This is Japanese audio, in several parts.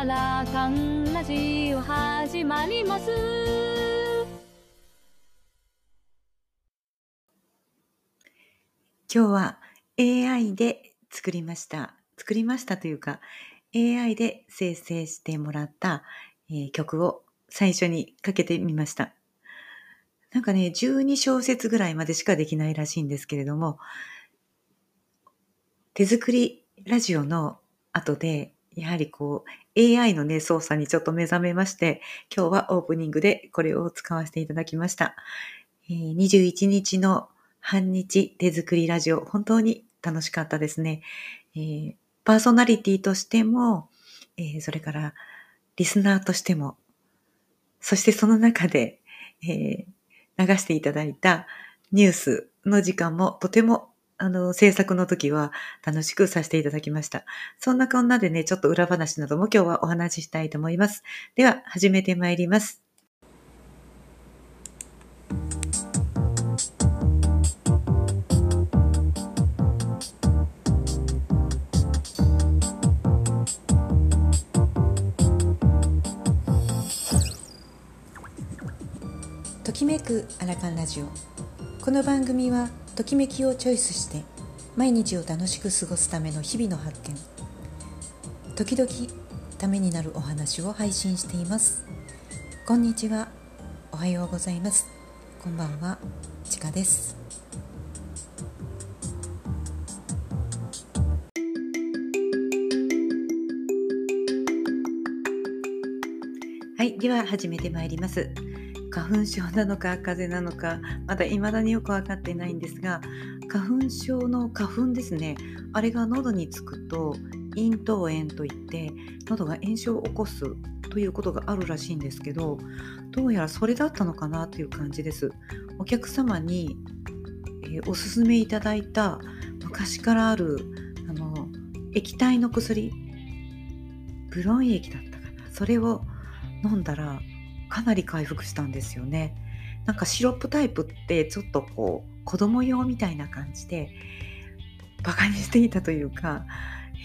アラカンラジオ始まります今日は AI で作りました。作りましたというか、AI で生成してもらった、えー曲を最初にかけてみました。なんかね、12小節ぐらいまでしかできないらしいんですけれども、手作りラジオの後で、やはりこう、AI のね、操作にちょっと目覚めまして、今日はオープニングでこれを使わせていただきました。えー21日の半日手作りラジオ、本当に楽しかったですね。えーパーソナリティとしても、えーそれからリスナーとしても、そしてその中で、えー流していただいたニュースの時間もとてもあの制作の時は楽しくさせていただきました。そんなこんなでね、ちょっと裏話なども今日はお話ししたいと思います。では、始めてまいります。ときめくアラカンラジオこの番組はときめきをチョイスして毎日を楽しく過ごすための日々の発見。時々ためになるお話を配信しています。こんにちは。おはようございます。こんばんは。ちかです。はい。では始めてまいります。花粉症なのか風邪なのかまだ未だによく分かっていないんですが花粉症の花粉ですね。あれが喉につくと咽頭炎といって喉が炎症を起こすということがあるらしいんですけどどうやらそれだったのかなという感じです。お客様に、えーおすすめいただいた昔からあるあの液体の薬ブロン液だったかな。それを飲んだらかなり回復したんですよね。なんかシロップタイプってちょっとこう子供用みたいな感じでバカにしていたというか、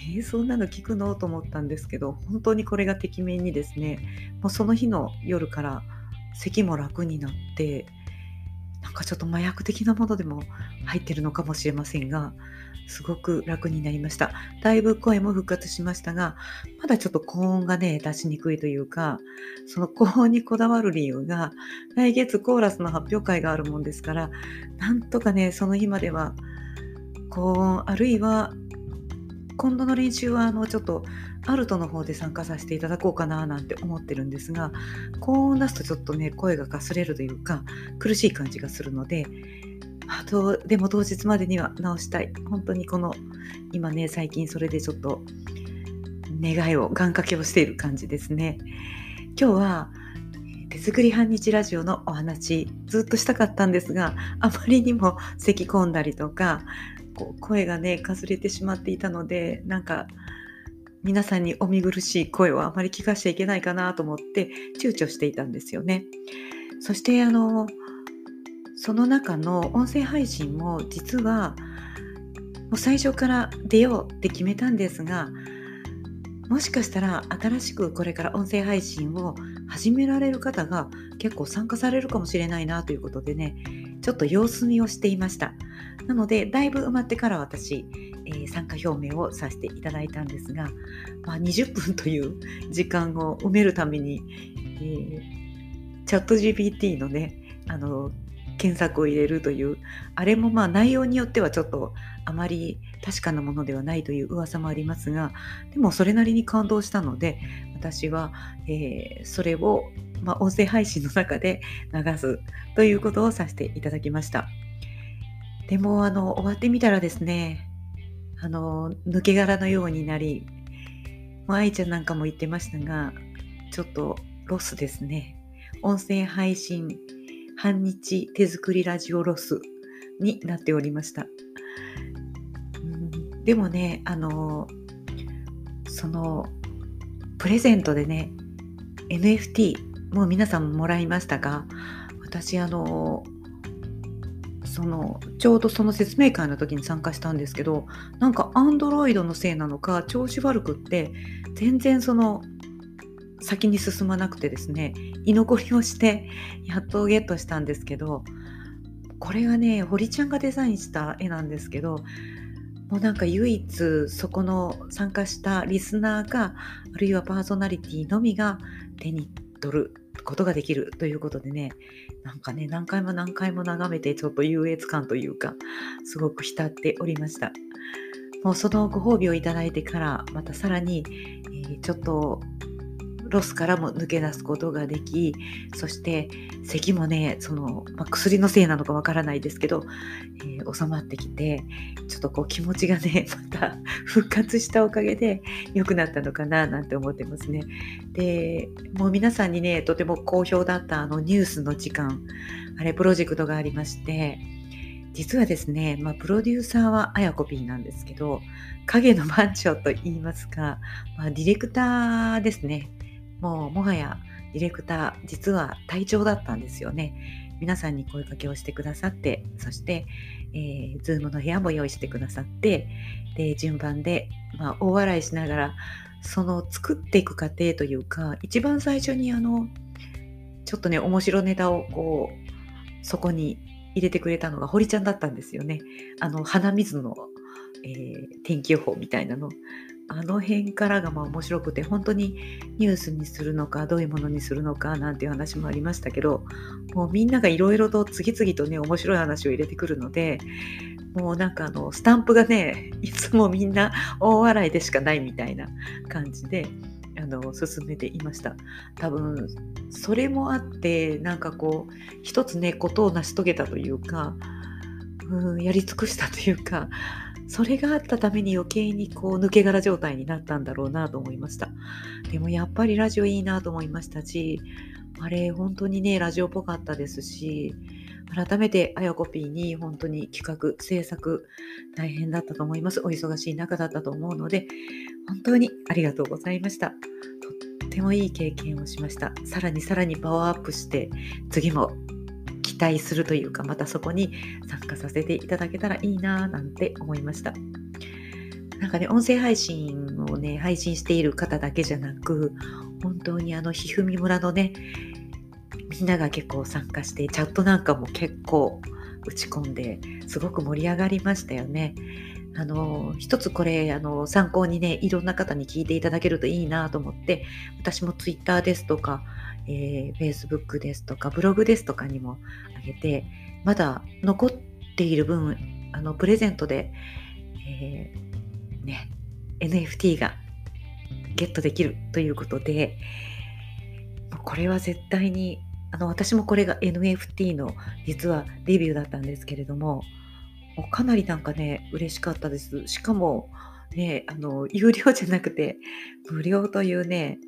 えーそんなの聞くの？と思ったんですけど本当にこれがてきめんにですねもうその日の夜から咳も楽になってなんかちょっと麻薬的なものでも入ってるのかもしれませんがすごく楽になりました。だいぶ声も復活しましたがまだちょっと高音がね出しにくいというかその高音にこだわる理由が来月コーラスの発表会があるもんですからなんとかねその日までは高音あるいは今度の練習はあのちょっとアルトの方で参加させていただこうかななんて思ってるんですが高音出すとちょっとね声がかすれるというか苦しい感じがするのであとでも当日までには直したい。本当にこの今ね最近それでちょっと願いを願掛けをしている感じですね。今日は手作り半日ラジオのお話ずっとしたかったんですがあまりにも咳き込んだりとかこう声がねかすれてしまっていたのでなんか皆さんにお見苦しい声をあまり聞かしちゃいけないかなと思って躊躇していたんですよね。そしてあのその中の音声配信も実はもう最初から出ようって決めたんですがもしかしたら新しくこれから音声配信を始められる方が結構参加されるかもしれないなということでねちょっと様子見をしていました。なのでだいぶ埋まってから私、えー参加表明をさせていただいたんですが、まあ、20分という 時間を埋めるために、えーチャット GPT のねあの検索を入れるというあれもまあ内容によってはちょっとあまり確かなものではないという噂もありますがでもそれなりに感動したので私は、えーそれを、まあ、音声配信の中で 流すということをさせていただきました。でもあの終わってみたらですねあの抜け殻のようになりもう愛ちゃんなんかも言ってましたがちょっとロスですね。音声配信半日手作りラジオロスになっておりました。うんでもね、あの、その、プレゼントでね、NFT、もう皆さんもらいましたが、私、あの、そのちょうどその説明会の時に参加したんですけどなんか Android のせいなのか調子悪くって全然その先に進まなくてですね居残りをしてやっとゲットしたんですけどこれがね堀ちゃんがデザインした絵なんですけどもうなんか唯一そこの参加したリスナーがあるいはパーソナリティのみが手に取ることができるということでねなんかね何回も何回も眺めてちょっと優越感というかすごく浸っておりました。もうそのご褒美をいただいてからまたさらに、えー、ちょっとロスからも抜け出すことができそして咳もねその、まあ、薬のせいなのかわからないですけど、えー、収まってきてちょっとこう気持ちがね また復活したおかげで良くなったのかななんて思ってますね。でもう皆さんにねとても好評だったあのニュースの時間あれプロジェクトがありまして実はですね、まあ、プロデューサーはあやこぴーなんですけど影の番長と言いますか、まあ、ディレクターですねもうもはやディレクター実は隊長だったんですよね皆さんに声かけをしてくださってそして、えー、Zoom の部屋も用意してくださってで順番で、まあ、大笑いしながらその作っていく過程というか一番最初にあのちょっとね面白ネタをこうそこに入れてくれたのが堀ちゃんだったんですよね。あの鼻水の、えー、天気予報みたいなのあの辺からがまあ面白くて本当にニュースにするのかどういうものにするのかなんていう話もありましたけどもうみんながいろいろと次々とね面白い話を入れてくるのでもうなんかあのスタンプがねいつもみんな 大笑いでしかないみたいな感じであの進めていました。多分それもあってなんかこう一つねことを成し遂げたというかうんやり尽くしたというかそれがあったために余計にこう抜け殻状態になったんだろうなと思いました。でもやっぱりラジオいいなと思いましたしあれ本当にねラジオっぽかったですし改めてあやこぴーに本当に企画制作大変だったと思います。お忙しい中だったと思うので本当にありがとうございました。とってもいい経験をしました。さらにさらにパワーアップして次も期待するというかまたそこに参加させていただけたらいいななんて思いましたなんかね音声配信をね配信している方だけじゃなく本当にあのひふみ村のねみんなが結構参加してチャットなんかも結構打ち込んですごく盛り上がりましたよね。あの一つこれあの参考にねいろんな方に聞いていただけるといいなと思って私も Twitter ですとかえー、Facebook ですとかブログですとかにもあげてまだ残っている分あのプレゼントで、えー、ね、NFT がゲットできるということでこれは絶対にあの私もこれが NFT の実はデビューだったんですけれどもかなりなんかね嬉しかったです。しかもねあの有料じゃなくて無料というね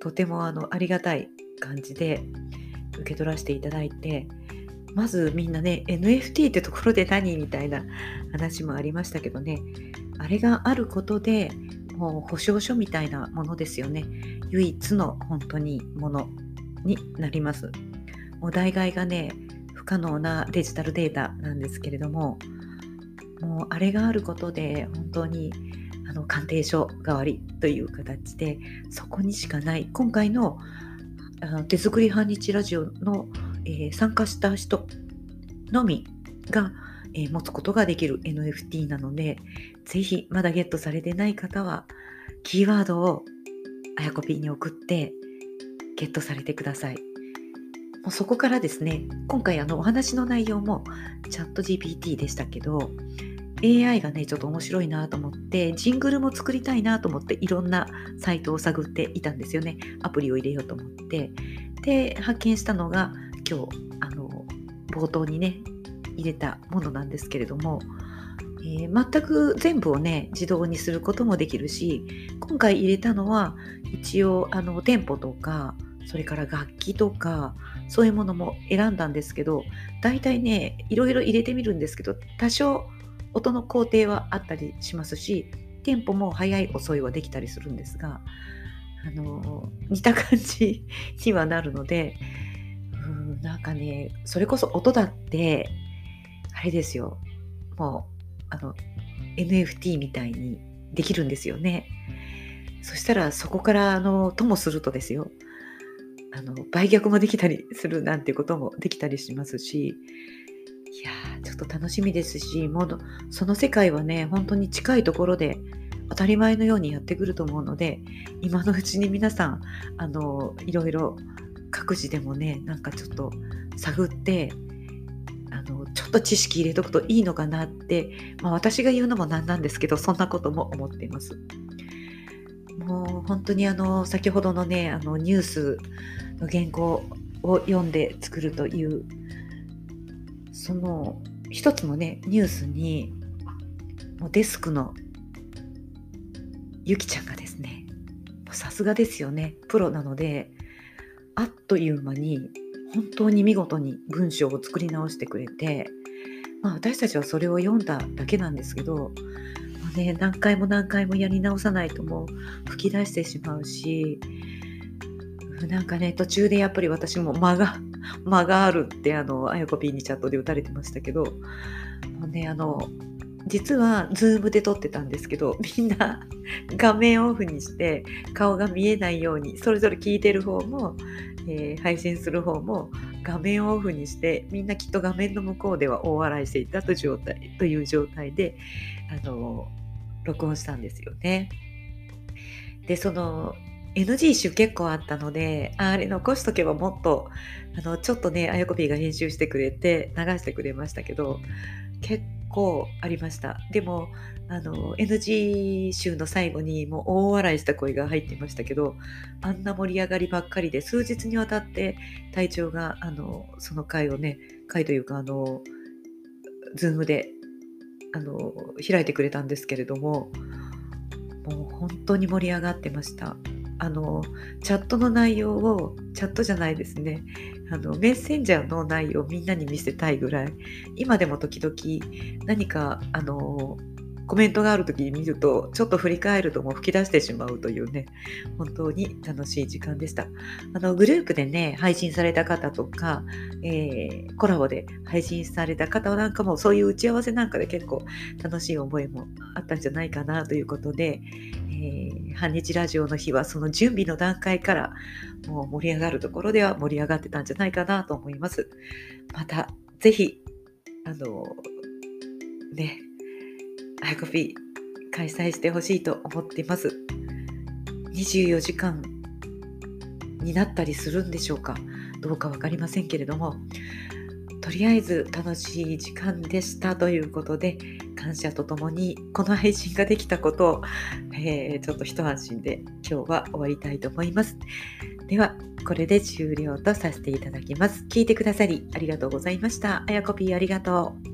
とてもあのありがたい感じで受け取らせていただいてまずみんなね NFT ってところで何みたいな話もありましたけどねあれがあることでもう保証書みたいなものですよね。唯一の本当にものになります。もう代替がね不可能なデジタルデータなんですけれどももうあれがあることで本当にあの鑑定書代わりという形でそこにしかない今回のあの手作り半日ラジオの、えー、参加した人のみが、えー、持つことができる NFT なので、ぜひまだゲットされてない方は、キーワードをあやこぴーに送ってゲットされてください。もうそこからですね、今回あのお話の内容もチャット GPT でしたけど、AI がね、ちょっと面白いなと思って、ジングルも作りたいなと思って、いろんなサイトを探っていたんですよね。アプリを入れようと思って。で、発見したのが、今日、あの、冒頭にね、入れたものなんですけれども、えー、全く全部をね、自動にすることもできるし、今回入れたのは、一応、あの、店舗とか、それから楽器とか、そういうものも選んだんですけど、大体ね、いろいろ入れてみるんですけど、多少音の工程はあったりしますしテンポも速い遅いはできたりするんですがあの似た感じにはなるのでうんなんかねそれこそ音だってあれですよもうあの NFT みたいにできるんですよね。そしたらそこからあのともするとですよあの売却もできたりするなんてこともできたりしますしいやちょっと楽しみですしもうその世界はね本当に近いところで当たり前のようにやってくると思うので今のうちに皆さんあのいろいろ各自でもねなんかちょっと探ってあのちょっと知識入れとくといいのかなって、まあ、私が言うのもなんなんですけどそんなことも思っています。もう本当にあの先ほどのねあのニュースの原稿を読んで作るというその一つのねニュースにもうデスクのゆきちゃんがですねさすがですよねプロなのであっという間に本当に見事に文章を作り直してくれて、まあ、私たちはそれを読んだだけなんですけど、まあね、何回も何回もやり直さないともう吹き出してしまうしなんかね途中でやっぱり私も間が 間があるってあのあやこ P にチャットで打たれてましたけどもうねあの実はズームで撮ってたんですけど みんな画面オフにして顔が見えないようにそれぞれ聞いてる方も、えー、配信する方も画面オフにしてみんなきっと画面の向こうでは大笑いしていたという状態という状態であの録音したんですよね。でその NG 集結構あったのであれ残しとけばもっとあのちょっとねあやこ P が編集してくれて流してくれましたけど結構ありました。でも、あの、NG 集の最後にもう大笑いした声が入ってましたけど、あんな盛り上がりばっかりで、数日にわたって隊長が、あの、その回をね、回というか、あの、ズームで、あの、開いてくれたんですけれども、もう本当に盛り上がってました。あのチャットの内容をチャットじゃないですね。あのメッセンジャーの内容をみんなに見せたいぐらい。今でも時々何かあのコメントがある時に見るとちょっと振り返るともう吹き出してしまうというね本当に楽しい時間でしたあのグループでね配信された方とか、えー、コラボで配信された方なんかもそういう打ち合わせなんかで結構楽しい思いもあったんじゃないかなということで、えー、半日ラジオの日はその準備の段階からもう盛り上がるところでは盛り上がってたんじゃないかなと思います。また、ぜひ、あの、ね、アイコピー開催してほしいと思っています。24時間になったりするんでしょうか？どうか分かりませんけれども、とりあえず楽しい時間でしたということで、感謝とともにこの配信ができたことを、えー、ちょっと一安心で今日は終わりたいと思います。では、これで終了とさせていただきます。聞いてくださりありがとうございました。あやこぴーありがとう。